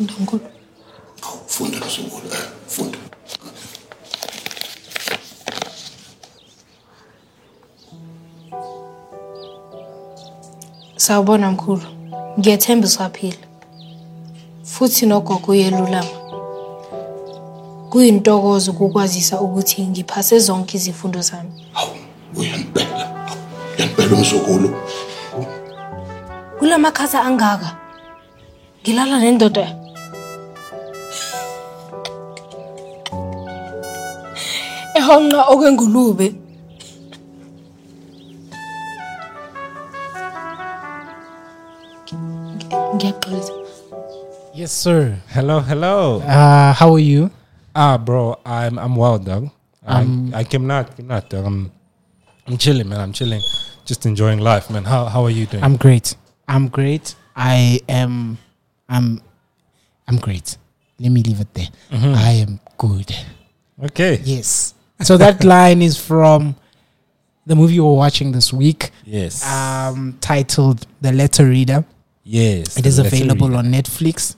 ngaqala ukufunda nkulu funda msungulu eh funda sawubona mkhulu. Ngiyethemba usaphila. Futhi nogogo uyelulama. Kuyintokozo ukukwazisa ukuthi ngiphase zonke izifundo zami. Hawu uyanibela. Uyanibela umsungulu kula makhasa angaka. Ngilala nendoda. Ehonqa okwengulube ngiyaxolisa Yes, sir. Hello, hello. Uh, how are you? Ah, bro, I'm I'm well, dog. I I came not, came not, dog. I'm I'm chilling, man. I'm chilling, just enjoying life, man. How how are you doing? I'm great. I'm great. I am. I'm. I'm great. Let me leave it there. I am good. okay. Yes. So that line is from the movie we're watching this week, Yes. um, titled "The Letter Reader." yes. It is available reader. on Netflix.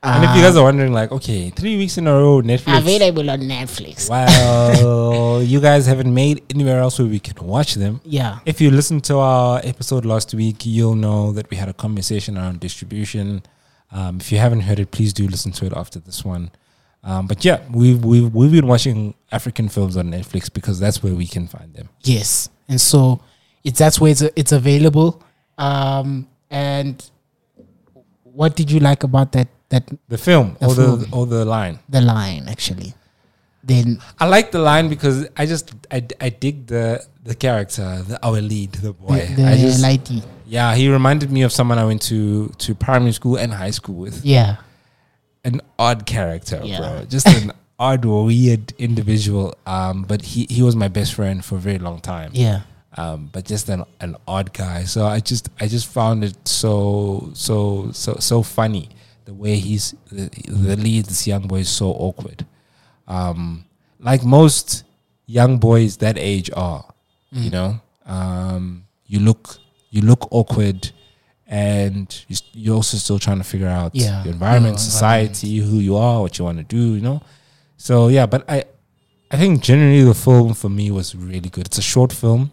And if you guys are wondering, like, okay, three weeks in a row, Netflix. available on Netflix. Well, you guys haven't made anywhere else where we can watch them. Yeah. If you listened to our episode last week, you'll know that we had a conversation around distribution. Um, if you haven't heard it, please do listen to it after this one. Um, but yeah, we've, we've we've been watching African films on Netflix because that's where we can find them. Yes, and so it's that's where it's, it's available. Um, and what did you like about that that The film The or film. the or the line. the line actually? Then I like the line because I just I, I dig the the character, the our lead, the boy. the, I the just lighty, yeah, he reminded me of someone I went to to primary school and high school with. yeah, An odd character, Yeah. bro. Just an odd, weird individual. Um, but he he was my best friend for a very long time. yeah, Um, but just an an odd guy. So I just I just found it so so so so funny the way he's the, the lead. This young boy is so awkward. Um, like most young boys that age are, you know. Um, you look you look awkward, and you're also still trying to figure out Yeah, your environment, society, who you are, what you want to do. You know. So yeah, but I I think generally the film for me was really good. It's a short film.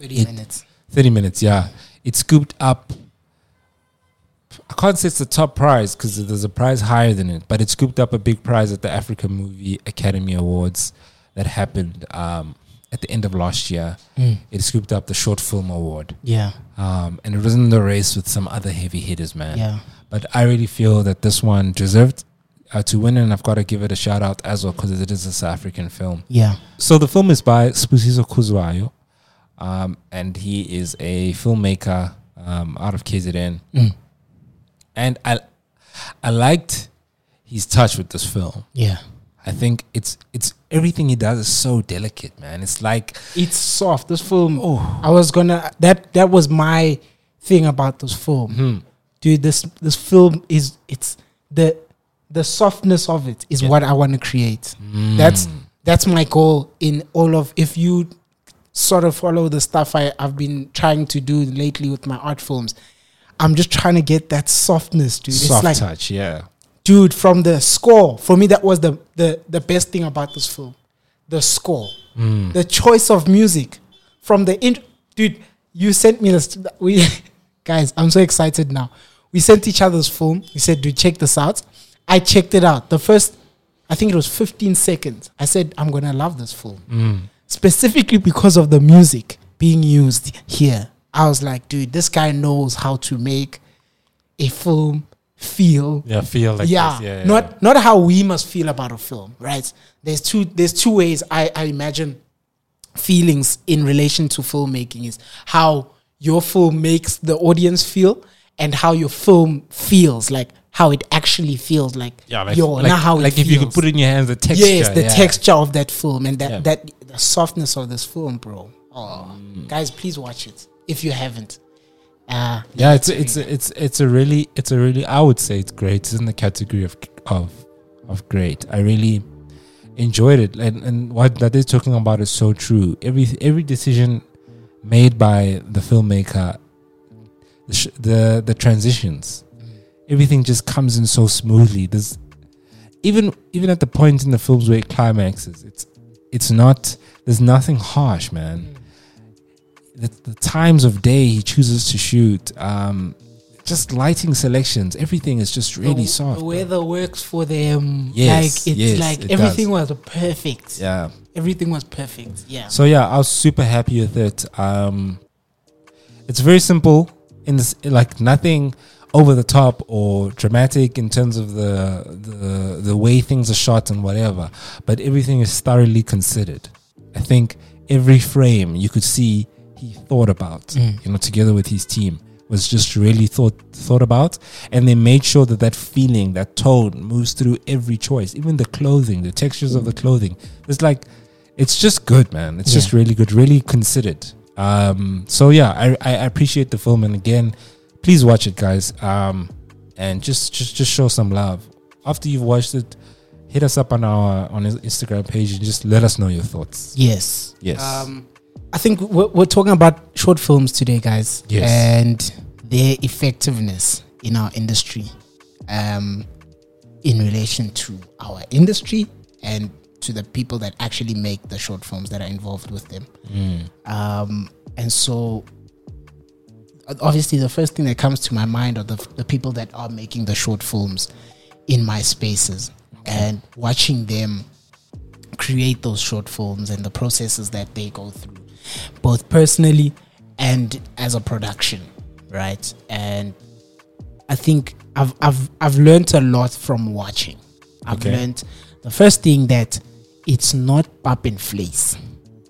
thirty It- minutes. 30 minutes, yeah. It scooped up. I can't say it's the top prize because there's a prize higher than it, but it scooped up a big prize at the African Movie Academy Awards that happened um, at the end of last year. It scooped up the short film award, Yeah, um, and it was in the race with some other heavy hitters, man. yeah, But I really feel that this one deserved uh, to win, and I've got to give it a shout out as well because it is a South African film. yeah. So the film is by Sibusiso Khuzwayo, um, and he is a filmmaker um, out of KZN. Mm. And I, I liked his touch with this film. Yeah. I think it's it's everything he does is so delicate, man. It's like It's soft. This film. Oh, I was gonna. That that was my thing about this film, hmm. dude. This this film is it's the the softness of it is what I want to create. Hmm. That's that's my goal in all of. If you sort of follow the stuff I I've been trying to do lately with my art films, I'm just trying to get that softness, dude. soft it's like touch, yeah. Dude from the score. For me that was the the the best thing about this film. The score. Hmm. The choice of music. From the in dude you sent me this we guys i'm so excited now. We sent each other's film. We said dude check this out. I checked it out. The first i think it was 15 seconds. I said i'm gonna love this film. Hmm. Specifically because of the music being used here. I was like dude this guy knows how to make a film feel Yeah, feel like yeah, this. yeah, not not how we must feel about a film, right? There's two there's two ways I, I imagine feelings in relation to filmmaking is how your film makes the audience feel and how your film feels like how it actually feels like yeah, like, your like, not how like if you could feels. put in your hands the texture. yes the yeah. texture of that film and that Yeah. that the softness of this film bro oh mm. guys please watch it if you haven't uh Yeah, it's it's it's it's a really it's a really I would say it's great. It's in the category of of of great. I really enjoyed it. And and what that they're talking about is so true. Every every decision made by the filmmaker, the sh- the, the transitions, everything just comes in so smoothly. There's even even at the point in the films where it climaxes, it's it's not. There's nothing harsh, man. The, the times of day he chooses to shoot, um, just lighting selections, everything is just really the, soft. The bro. weather works for them. Yes, like it's yes, like it everything does. was perfect. Yeah. Everything was perfect. Yeah. So yeah, I was super happy with it. Um, it's very simple in this, like nothing over the top or dramatic in terms of the the the way things are shot and whatever, but everything is thoroughly considered. I think every frame you could see he thought about, you know, together with his team was just really thought thought about, and they made sure that that feeling, that tone, moves through every choice, even the clothing, the textures of the clothing. It's like it's just good, man. It's just really good, really considered. Um, so yeah, I, I appreciate the film, and again, please watch it, guys. Um, and just just just show some love. After you've watched it, hit us up on our on Instagram page and just let us know your thoughts. Yes. Yes. Um, I think we're, we're talking about short films today, guys. Yes. And their effectiveness in our industry, um, in relation to our industry and to the people that actually make the short films that are involved with them. Um, and so, obviously, the first thing that comes to my mind are the, the people that are making the short films in my spaces and watching them create those short films and the processes that they go through, both personally and as a production, right? And I think I've I've I've learned a lot from watching. I've Okay. learned the first thing that it's not pop and flace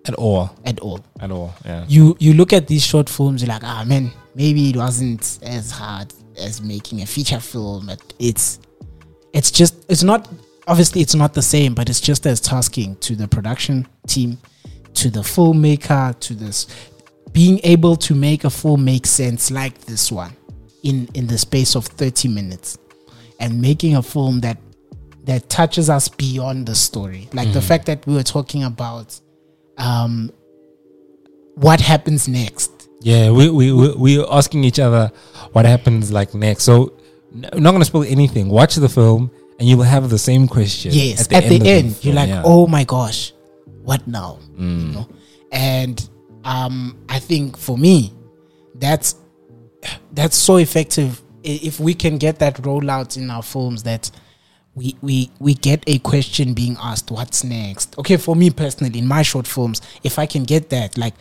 at all, at all. at all. Yeah. You you look at these short films, you're like, ah man, maybe it wasn't as hard as making a feature film. But it's it's just it's not obviously it's not the same, but it's just as tasking to the production team, to the filmmaker, to this being able to make a film make sense like this one in in the space of 30 minutes and making a film that that touches us beyond the story like the fact that we were talking about um what happens next Yeah, we we we we were asking each other what happens like next. So I'm not gonna spoil anything. Watch the film, and you will have the same question. yes at the end, of you're film, like yeah. oh my gosh what now you know and um i think for me that's that's so effective if we can get that rollout in our films that we we we get a question being asked what's next okay for me personally in my short films if i can get that like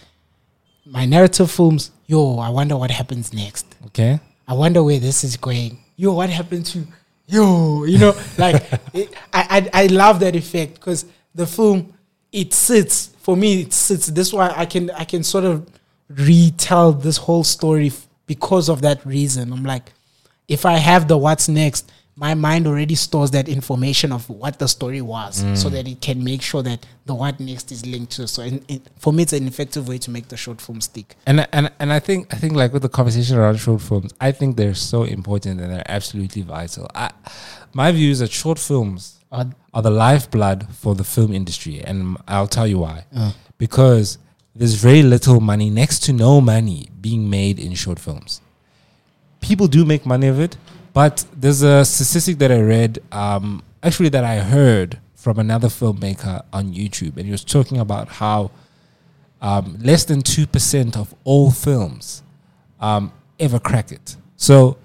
my narrative films yo i wonder what happens next Okay. I wonder where this is going. Yo, what happened to yo? You know, like it, I, I I love that effect because the film it sits for me. It sits. This is why I can I can sort of retell this whole story f- because of that reason. I'm like, if I have the what's next, my mind already stores that information of what the story was, mm. so that it can make sure that the what next is linked to. So, in, in, for me, it's an effective way to make the short film stick. And and and I think I think like with the conversation around short films, I think they're so important and they're absolutely vital. I, my view is that short films Uh, are the lifeblood for the film industry, and I'll tell you why. Because there's very little money, next to no money, being made in short films. People do make money of it, but there's a statistic that I read, um, actually that I heard from another filmmaker on YouTube, and he was talking about how um, less than two percent of all films um, ever crack it. So,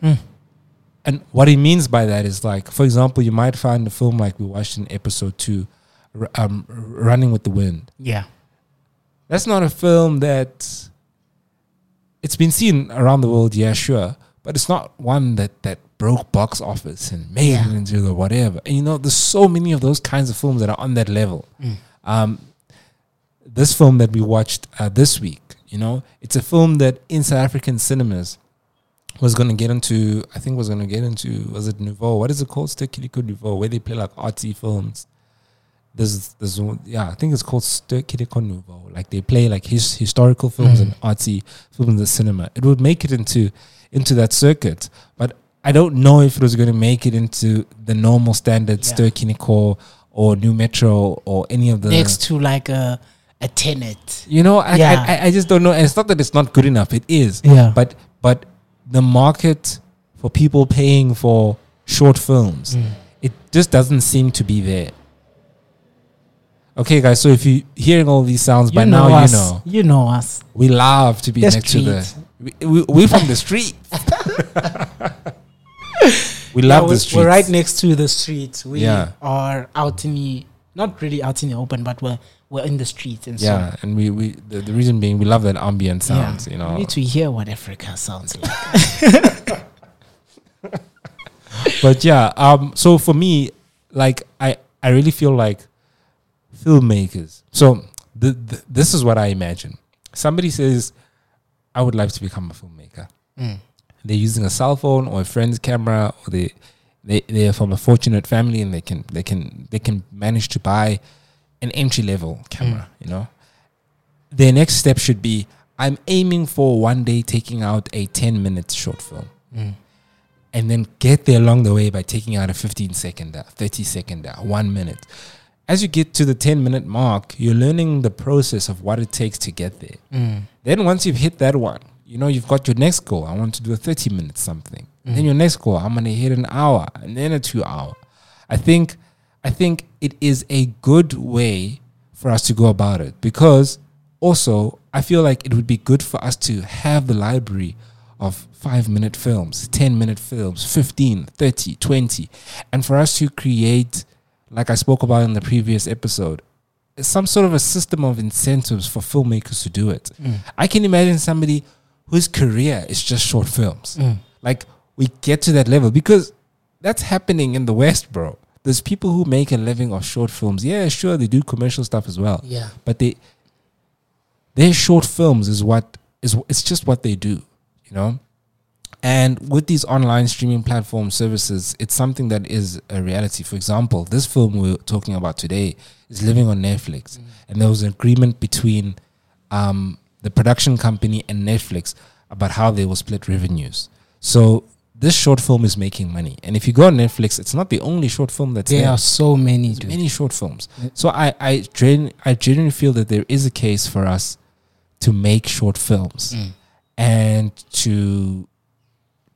and what he means by that is like, for example, you might find a film like we watched in episode two, um, Running with the Wind. Yeah. That's not a film that it's been seen around the world, yeah, sure, but it's not one that that broke box office and made Yeah. it into the whatever. And you know, there's so many of those kinds of films that are on that level. Um, this film that we watched uh, this week, you know, it's a film that in South African cinemas was going to get into, I think was going to get into, was it Nouveau? What is it called? Ster-Kinekor Nouveau, where they play like artsy films. There's, there's, yeah, I think it's called Ster-Kinekor Nouveau. Like they play like his historical films and mm. artsy films in the cinema. It would make it into, into that circuit, but I don't know if it was going to make it into the normal standard Yeah. Or Nu Metro or any of the next to like a a tenet. You know, I, Yeah. I, I, I just don't know. And it's not that it's not good enough. It is. Yeah. But but the market for people paying for short films, Mm. it just doesn't seem to be there. Okay, guys. So if you're hearing all these sounds by now, us. you know You know us. we love to be The next to the. street. We, we, we're from the street. we love we're, the streets. we're right next to the street. We Yeah. are out in the not really out in the open, but we're we're in the streets and Yeah, and we, we the, the reason being we love that ambient so sounds. yeah, You know, we need to hear what Africa sounds like. but yeah um so for me like i i really feel like filmmakers so the, the, this is what i imagine. Somebody says i would like to become a filmmaker. They're using a cell phone or a friend's camera or they they they're from a fortunate family and they can they can they can manage to buy an entry level camera mm. you know their next step should be i'm aiming for one day taking out a 10 minute short film mm. and then get there along the way by taking out a 15 second, 30 second, one minute. As you get to the 10 minute mark, you're learning the process of what it takes to get there. Mm. Then once you've hit that one, you know, you've got your next goal. I want to do a 30 minute something. Then your next goal, I'm going to hit an hour and then a two hour. I think, I think it is a good way for us to go about it because also I feel like it would be good for us to have the library of five minute films, 10 minute films, 15, 30, 20, and for us to create, like I spoke about in the previous episode, some sort of a system of incentives for filmmakers to do it. Mm. I can imagine somebody whose career is just short films. Mm. Like we get to that level because that's happening in the West, bro. There's people who make a living off short films. Yeah, sure, they do commercial stuff as well. Yeah. But they their short films is what is it's just what they do, you know? And with these online streaming platform services, it's something that is a reality. For example, this film we're talking about today is living on Netflix, and there was an agreement between um, the production company and Netflix about how they will split revenues. So this short film is making money, and if you go on Netflix, it's not the only short film that's there there. are so many. Many short films. So I I gen, I genuinely feel that there is a case for us to make short films and to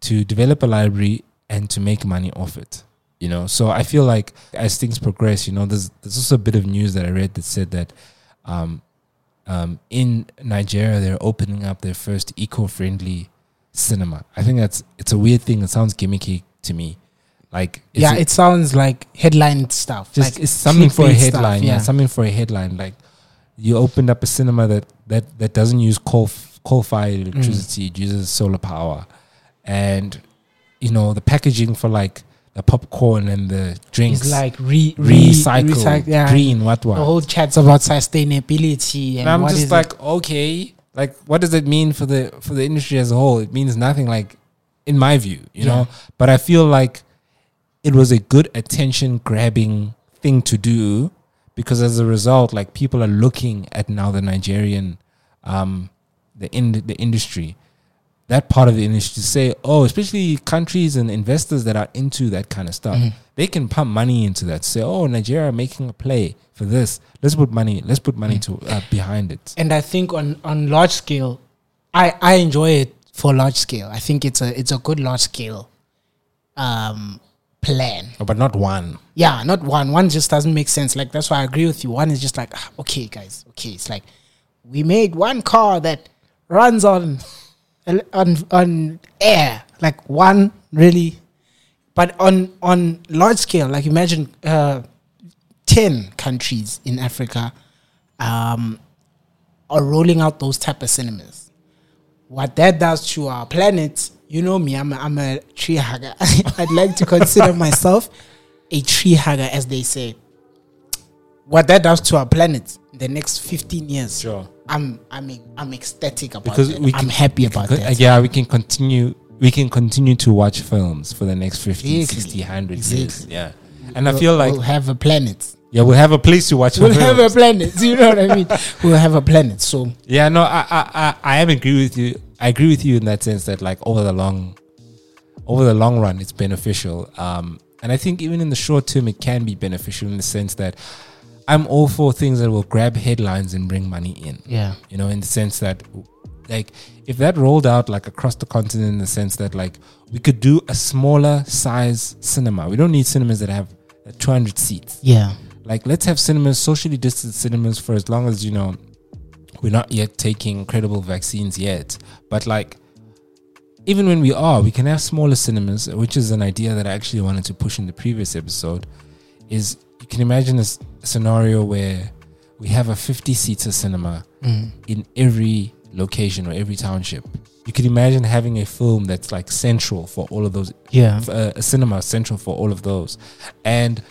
to develop a library and to make money off it. You know, so I feel like as things progress, you know, there's there's also a bit of news that I read that said that um, um, in Nigeria they're opening up their first eco-friendly cinema. I think that's it's a weird thing. It sounds gimmicky to me. Like yeah, a- it sounds like headline stuff. just like it's something for a clickbait stuff, headline. yeah. something for a headline. Like you opened up a cinema that that that doesn't use coal coal fired Mm. electricity, it uses solar power, and you know the packaging for like the popcorn and the drinks It's like re, re recycle, recyc- yeah. green, what what. The whole chats about sustainability and, and I'm what just is like, it? okay, like what does it mean for the for the industry as a whole? It means nothing. Like in my view, you know. But I feel like it was a good attention grabbing thing to do because as a result, like people are looking at now the Nigerian, um, the in the industry, that part of the industry to say, oh, especially countries and investors that are into that kind of stuff, they can pump money into that. Say, oh, Nigeria making a play for this. Let's put money. Let's put money to uh, behind it. and I think on on large scale, I I enjoy it for large scale. I think it's a it's a good large scale um plan. Oh, but not one. Yeah, not one. One just doesn't make sense. Like that's why I agree with you. One is just like, ah, okay, guys, okay. It's like we made one car that runs on on on air. Like one really, but on on large scale. Like imagine uh, ten countries in Africa um, are rolling out those type of cinemas. What that does to our planet, you know me, I'm a, I'm a tree hugger. I'd like to consider myself a tree hugger, as they say. What that does to our planet in the next 15 years, Sure. I'm I'm I'm ecstatic about Because it. we I'm can- happy about that. Yeah, we can continue. We can continue to watch films for the next 50, Exactly. 60, 100 years. Yeah. And I feel like, we'll have a planet. yeah, we'll have a place to watch We'll have a planet. You know what I mean? We'll have a planet. So Yeah, no, I, I, I, I am agree with you. I agree with you in that sense that like over the long, over the long run, it's beneficial. Um, and I think even in the short term, it can be beneficial in the sense that I'm all for things that will grab headlines and bring money in. Yeah. You know, in the sense that, like, if that rolled out like across the continent, in the sense that like we could do a smaller size cinema. We don't need cinemas that have uh, 200 seats. Yeah. Like, let's have cinemas, socially distanced cinemas, for as long as you know we're not yet taking credible vaccines yet. But like, even when we are, we can have smaller cinemas, which is an idea that I actually wanted to push in the previous episode. Is you can imagine a, s- scenario where we have a 50 seater cinema in every location or every township. You can imagine having a film that's like central for all of those Yeah. f- uh, a cinema central for all of those, and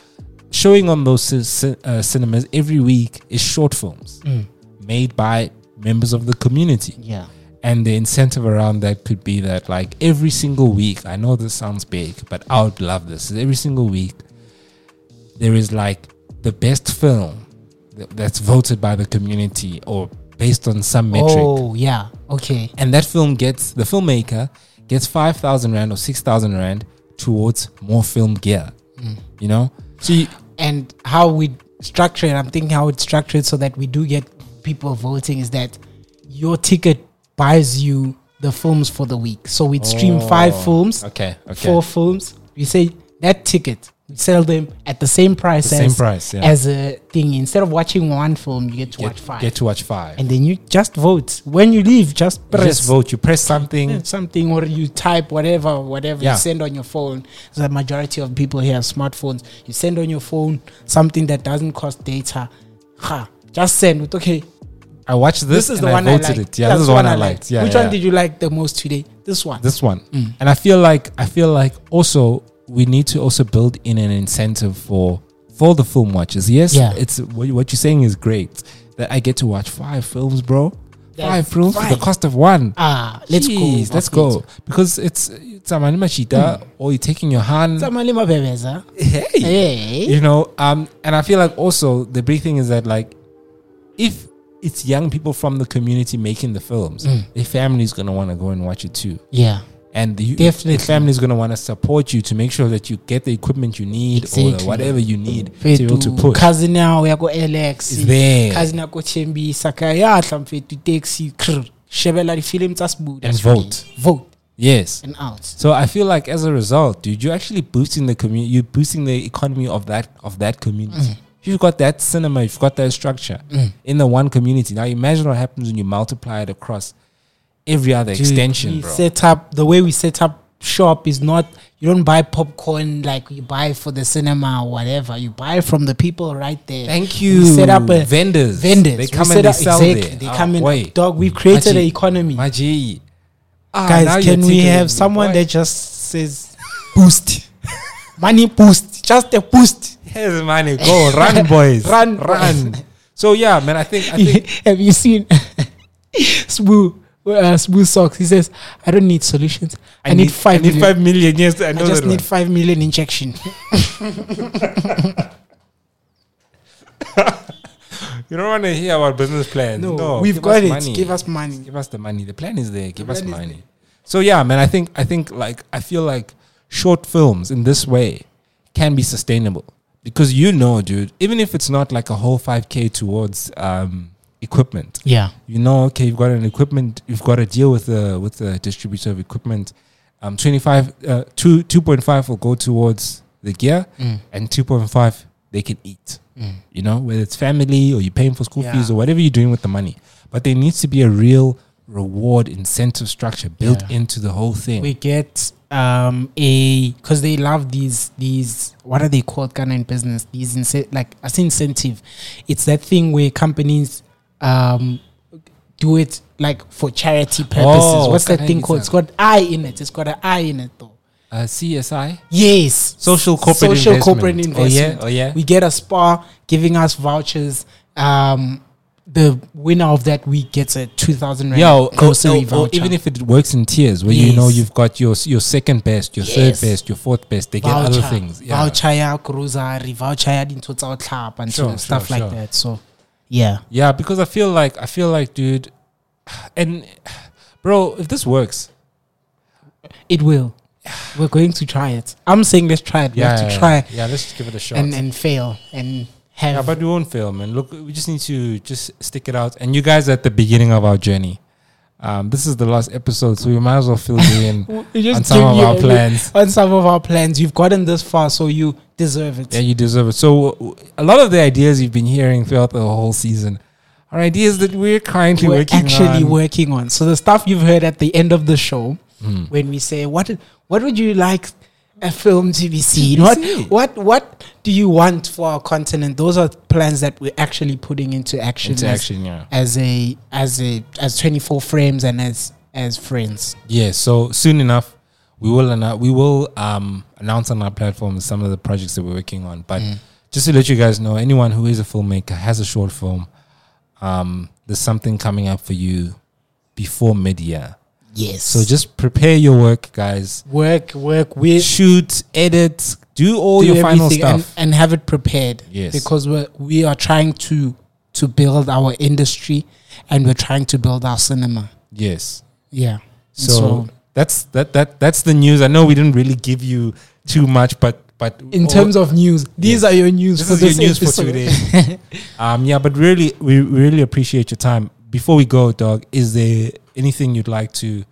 showing on those ci- uh, cinemas every week is short films made by members of the community. Yeah. And the incentive around that could be that, like, every single week, I know this sounds big, but I would love this. Every single week, there is like the best film that's voted by the community or based on some metric Oh, yeah. Okay. and that film gets the filmmaker gets 5000 rand or 6000 rand towards more film gear mm. you know so you, and how we structure it, I'm thinking how it's structured so that we do get people voting is that your ticket buys you the films for the week. So we'd stream five oh, films, Oh, okay okay four films. We say that ticket, we sell them at the same price The as, same price, yeah. as a thing. Instead of watching one film, you get to get, watch five. get to watch five. And then you just vote. When you leave, just you press. just vote. You press something. Something or you type whatever whatever Yeah. you send on your phone. The majority of people here have smartphones. You send on your phone something that doesn't cost data. Ha just send it okay. I watched this, this, is and the I one i voted liked. it. Yeah That's this is the the one i liked. yeah which yeah. one did you like the most today? This one. This one. Mm. and i feel like i feel like also we need to also build in an incentive for for the film watchers. Yes Yeah. it's what, what you're saying is great. That i get to watch five films bro. Yeah, five films for the cost of one. Ah let's Jeez, go let's go. Because it's it's a machita or you're taking your hand. Tsamali mabebeza. hey. Hey. You know um and i feel like also the big thing is that like if it's young people from the community making the films Mm. their family's gonna want to go and watch it too. Yeah and the, Definitely. the family's gonna want to support you to make sure that you get the equipment you need Exactly. or whatever you need to be able to push cousin yawo yako alex Is there. cousin yako chembisa ka yahla mfethu taxi krr shebela di-film tsa sibuda And vote. vote yes and out so i feel like as a result dude you're actually boosting the community you're boosting the economy of that of that community Mm. you've got that cinema you've got that structure in the one community now imagine what happens when you multiply it across every other Dude, extension we bro set up the way we set up shop is not you don't buy popcorn like you buy for the cinema or whatever you buy from the people right there Thank We you. set up a Vendors. vendors They We come and they up- sell exactly. there. they Ah, come in wait. dog we've created an economy Maji. Ah, guys can we have someone boy. that just says boost money boost just a boost Here's money. Go run, boys. Run, run. So yeah, man. I think I think have you seen Smooth uh, Smooth Socks? He says, "I don't need solutions. I, need, five I need million. five million. Yes, I I just need one. five million injection." You don't want to hear our business plan. No, No, we've got it. Money. Give us money. Give us the money. The plan is there. Give us money. So yeah, man. I think I think like I feel like short films in this way can be sustainable because you know, dude. Even if it's not like a whole five k towards um, equipment, Yeah, you know, okay, you've got an equipment, you've got to deal with the with the distributor of equipment. Um, twenty five, uh, two two point five will go towards the gear, Mm. and two point five they can eat. You know, whether it's family or you're paying for school Yeah. fees or whatever you're doing with the money, but there needs to be a real reward incentive structure built Yeah. into the whole thing. we get um a because they love these these what are they called Ghana in business these ince- like as incentive it's that thing where companies um do it like for charity purposes. Oh, what's that thing in called? It's got I in it. It's got an I in it though. Uh, CSI, yes. Social corporate social investment. corporate Oh investment. Yeah, oh yeah. we get a spa giving us vouchers. Um the winner of that week gets a 2000 rand Yeah, or, or- grocery or- or voucher. even if it works in tiers, where you know you've got your your second best, your Yes. third best, your fourth best, they get other things. Yeah. voucher ya grocery voucher ya tsa and Sure, stuff sure, like sure. that so yeah Yeah, because I feel like I feel like, dude, and bro, if this works, it will we're going to try it. I'm saying let's try it. we have to yeah, try Yeah, let's just give it a shot. and and fail and have. yeah, but we won't fail, man. Look, we just need to just stick it out. And you guys are at the beginning of our journey. Um, this is the last episode, so we might as well fill you in on some of our plans. on some of our plans. You've gotten this far, so you deserve it. Yeah, you deserve it. So a lot of the ideas you've been hearing throughout the whole season are ideas that we're currently we're working actually on. working on. So the stuff you've heard at the end of the show, Hmm. when we say what what would you like a film to be seen? see. What what what do you want for our continent? Those are plans that we're actually putting into action. Into as, action, yeah. as a as a as twenty four frames and as as friends. Yeah, so soon enough, we will annou- we will um, announce on our platform some of the projects that we're working on. But just to let you guys know, anyone who is a filmmaker has a short film. Um, there's something coming up for you before mid year. Yes. So just prepare your work, guys. work work with Shoot, edit, do all do your final stuff. and, and have it prepared. Yes. Because we're we are trying to to build our industry and we're trying to build our cinema. yes. Yeah. So, that's that that that's the news. I know we didn't really give you too much, but but in terms of news, these Yes. are your news this for is this your news for today. um, yeah, but really, we really appreciate your time. Before we go, dog, is there anything you'd like to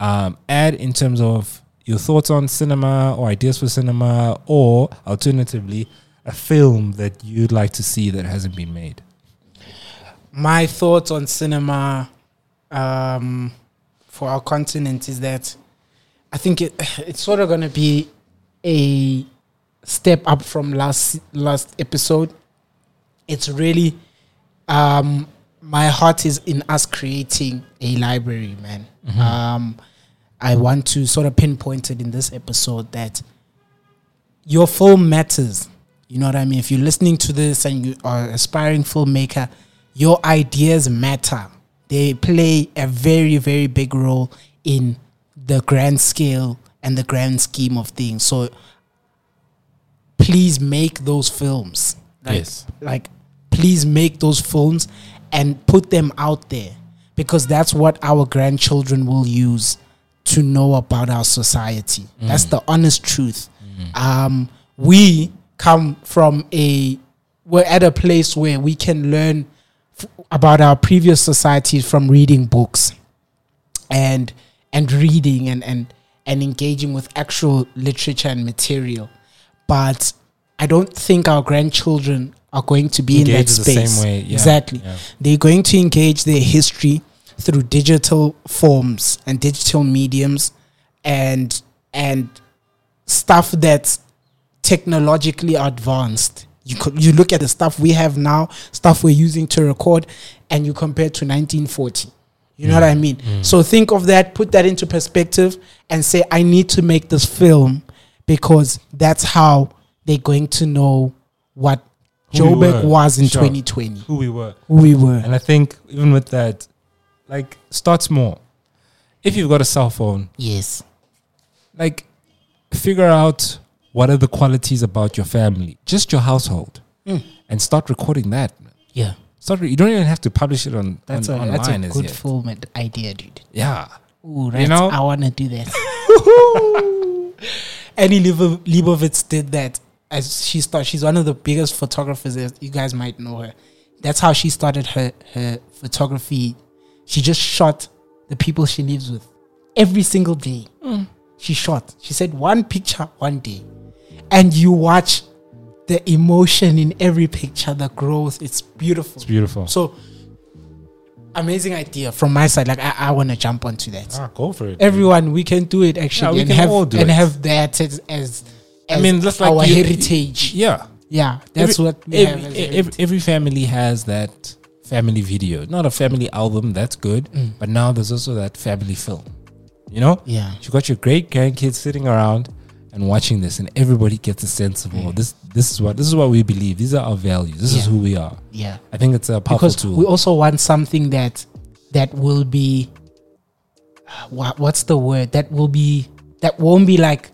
um, add in terms of your thoughts on cinema or ideas for cinema, or alternatively, a film that you'd like to see that hasn't been made? My thoughts on cinema um, for our continent is that I think it, it's sort of going to be a step up from last last episode. It's really um, my heart is in us creating a library, man. Um, I want to sort of pinpoint it in this episode that your film matters. You know what I mean? If you're listening to this and you are an aspiring filmmaker, your ideas matter. They play a very, very big role in the grand scale and the grand scheme of things. So please make those films. Like, Yes. Like, please make those films and put them out there because that's what our grandchildren will use to know about our society. That's the honest truth. Um, we come from a, we're at a place where we can learn f- about our previous societies from reading books and and reading and and and engaging with actual literature and material but i don't think our grandchildren are going to be in that Engage the same space way, yeah, exactly yeah. they're going to engage their history through digital forms and digital mediums and and stuff that's technologically advanced. You co- you look at the stuff we have now, stuff we're using to record, and you compare to 1940. You know what I mm. mean? Mm. So think of that, put that into perspective, and say, I need to make this film because that's how they're going to know what Who we Joburg was in Sure. 2020. Who we were. Who we were. And I think even with that, like start small. If you've got a cell phone, yes. like figure out what are the qualities about your family, just your household, Mm. and start recording that. Yeah. Start. Re- you don't even have to publish it on, That's on a, that's a good yet. film idea, dude. Yeah. Ooh, right. know? I want to do that. Annie Leib- Leibovitz did that as she started. She's one of the biggest photographers. as You guys might know her. That's how she started her, her photography. She just shot the people she lives with every single day. She shot. She said one picture one day. And you watch the emotion in every picture, the growth. It's beautiful. It's beautiful. So amazing idea from my side. Like I, I want to jump onto that. ah, go for it. Everyone, we can do it actually, we and can have all do and it. have that as, as, I mean, just like our you- heritage. Yeah. yeah, that's every, what every. Every, every family has that family video. Not a family album, that's good. Mm. But now there's also that family film. You know? yeah, You got your great grandkids sitting around and watching this, and everybody gets a sense of oh, this. This is what this is what we believe. These are our values. This is who we are. yeah. I think it's a powerful Because tool. we also want something that that will be what, what's the word that will be that won't be like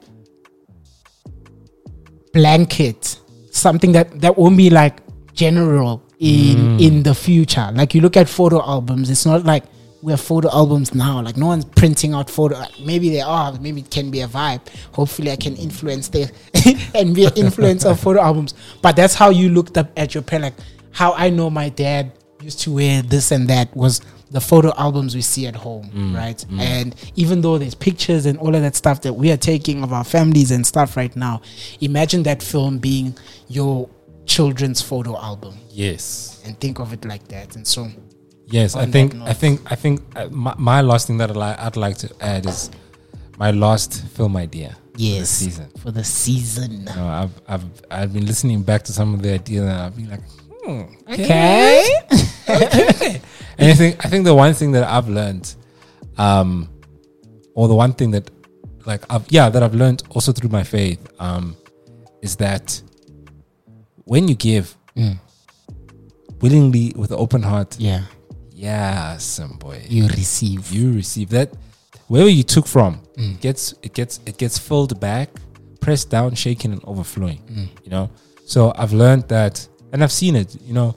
blanket something that that won't be like general in Mm. in the future like you look at photo albums it's not like we have photo albums now. Like no one's printing out photo. like, Maybe they are. Maybe it can be a vibe. Hopefully, I can influence the and be an influencer of photo albums. But that's how you looked up at your parent. Like how I know my dad used to wear this and that was the photo albums we see at home, right? And even though there's pictures and all of that stuff that we are taking of our families and stuff right now, imagine that film being your children's photo album Yes. and think of it like that. And so, Yes, I think I think I think uh, my, my last thing that I'd, li- I'd like to add is my last film idea. for this yes, season. for the season. Know, I've I've I've been listening back to some of the ideas and I've been like, hmm, Okay. and I think I think the one thing that I've learned, um, or the one thing that, like I've yeah that I've learned also through my faith, um, is that when you give willingly with an open heart, Yeah, yeah, some boy, you receive. you receive that. Wherever you took from it gets it gets it gets filled back pressed down shaken and overflowing you know? So i've learned that and i've seen it you know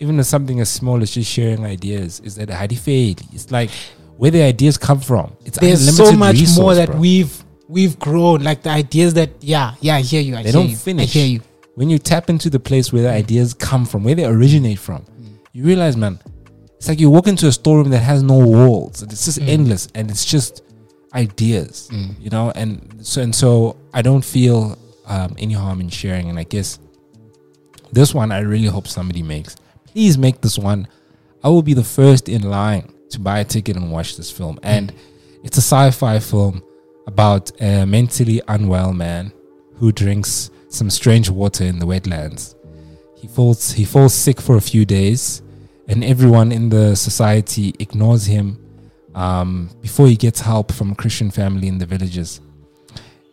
even as something as small as just sharing ideas is that how fail it's like where the ideas come from it's There's so much resource, more that bro. we've we've grown. Like the ideas that yeah, yeah, I hear you. I they hear don't you. finish I hear you. when you tap into the place where the mm. ideas come from where they originate from mm. you realize man it's like you walk into a storeroom that has no walls it's just mm. endless and it's just ideas you know and so and so i don't feel um, any harm in sharing and i guess this one i really hope somebody makes please make this one. I will be the first in line to buy a ticket and watch this film. And it's a sci-fi film about a mentally unwell man who drinks some strange water in the wetlands. He falls he falls sick for a few days and everyone in the society ignores him um, before he gets help from a christian family in the villages.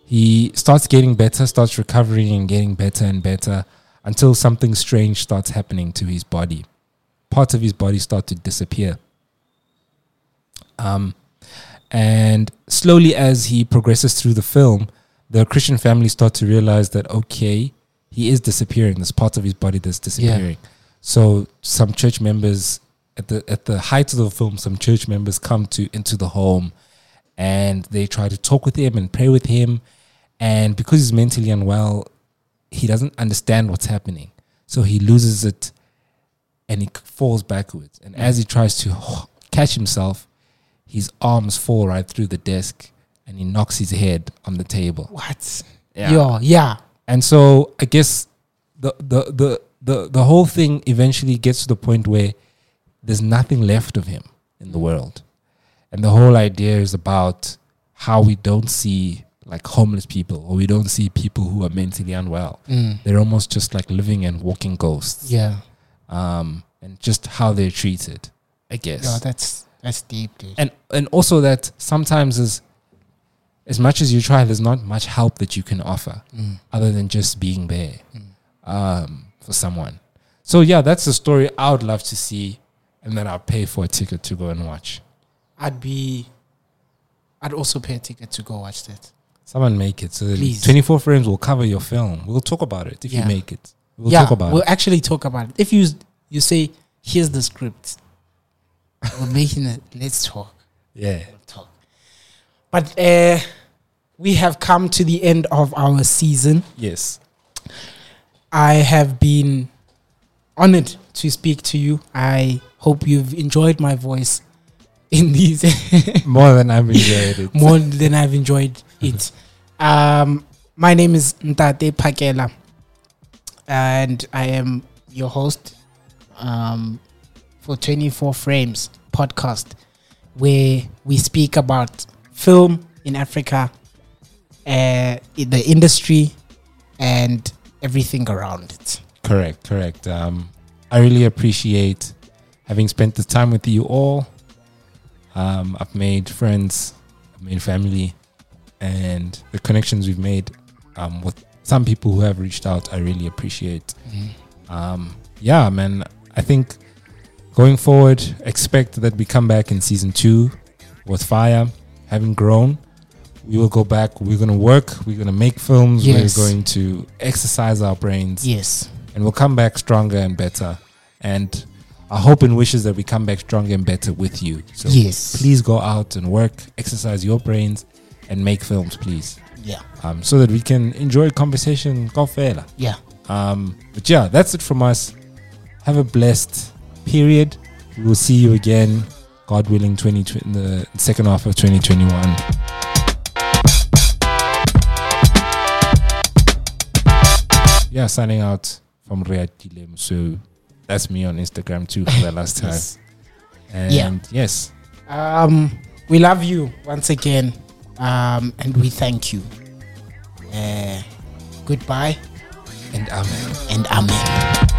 He starts getting better starts recovering and getting better and better until something strange starts happening to his body. Parts of his body start to disappear. Um, and slowly as he progresses through the film the christian family start to realize that okay he is disappearing. There's parts of his body that's disappearing. So some church members at the at the height of the film some church members come to into the home and they try to talk with him and pray with him. And because he's mentally unwell he doesn't understand what's happening so he loses it and he falls backwards and as he tries to catch himself his arms fall right through the desk and he knocks his head on the table What? Yeah. Yo, yeah. and so I guess the the the the the whole thing eventually gets to the point where there's nothing left of him in the world. And the whole idea is about how we don't see like homeless people or we don't see people who are mentally unwell. They're almost just like living and walking ghosts. Yeah. Um and just how they're treated, I guess Yo, that's that's deep, dude. and and also that sometimes as as much as you try, there's not much help that you can offer other than just being there um, for someone. So yeah, that's a story I would love to see, and then I'll pay for a ticket to go and watch. I'd be I'd also pay a ticket to go watch that. Someone make it so Please. 24 frames will cover your film. We'll talk about it if Yeah. you make it. We'll yeah, talk about we'll it. actually talk about it. If you you say, here's the script. We're making it let's talk. Yeah. talk. But uh, we have come to the end of our season. Yes. I have been honored to speak to you. I hope you've enjoyed my voice in these More than I've enjoyed it. more than I've enjoyed it. Um, my name is Ntate Pakela, and I am your host um, for 24 Frames podcast, where we speak about film in Africa, uh, the industry, and everything around it. Correct, correct. Um, I really appreciate having spent this time with you all. Um, I've made friends, I've made family, and the connections we've made um, with some people who have reached out, I really appreciate. Um, yeah, man, I think going forward, expect that we come back in season two with fire, having grown. We will go back. We're going to work. We're going to make films. Yes. We're going to exercise our brains Yes. and we'll come back stronger and better. And our hope and wishes that we come back stronger and better with you. So Yes. please go out and work, exercise your brains, and make films, please, Yeah. um, so that we can enjoy conversation. Kofela. Yeah. Um, but yeah, that's it from us. Have a blessed period. We will see you again, God willing, 20, in the second half of 2021. Yeah, signing out from Riyad Dilem. So that's me on Instagram too for the last time. Yes. And Yeah. yes, Um, we love you once again, um, and we thank you. Uh, goodbye and amen. and amen.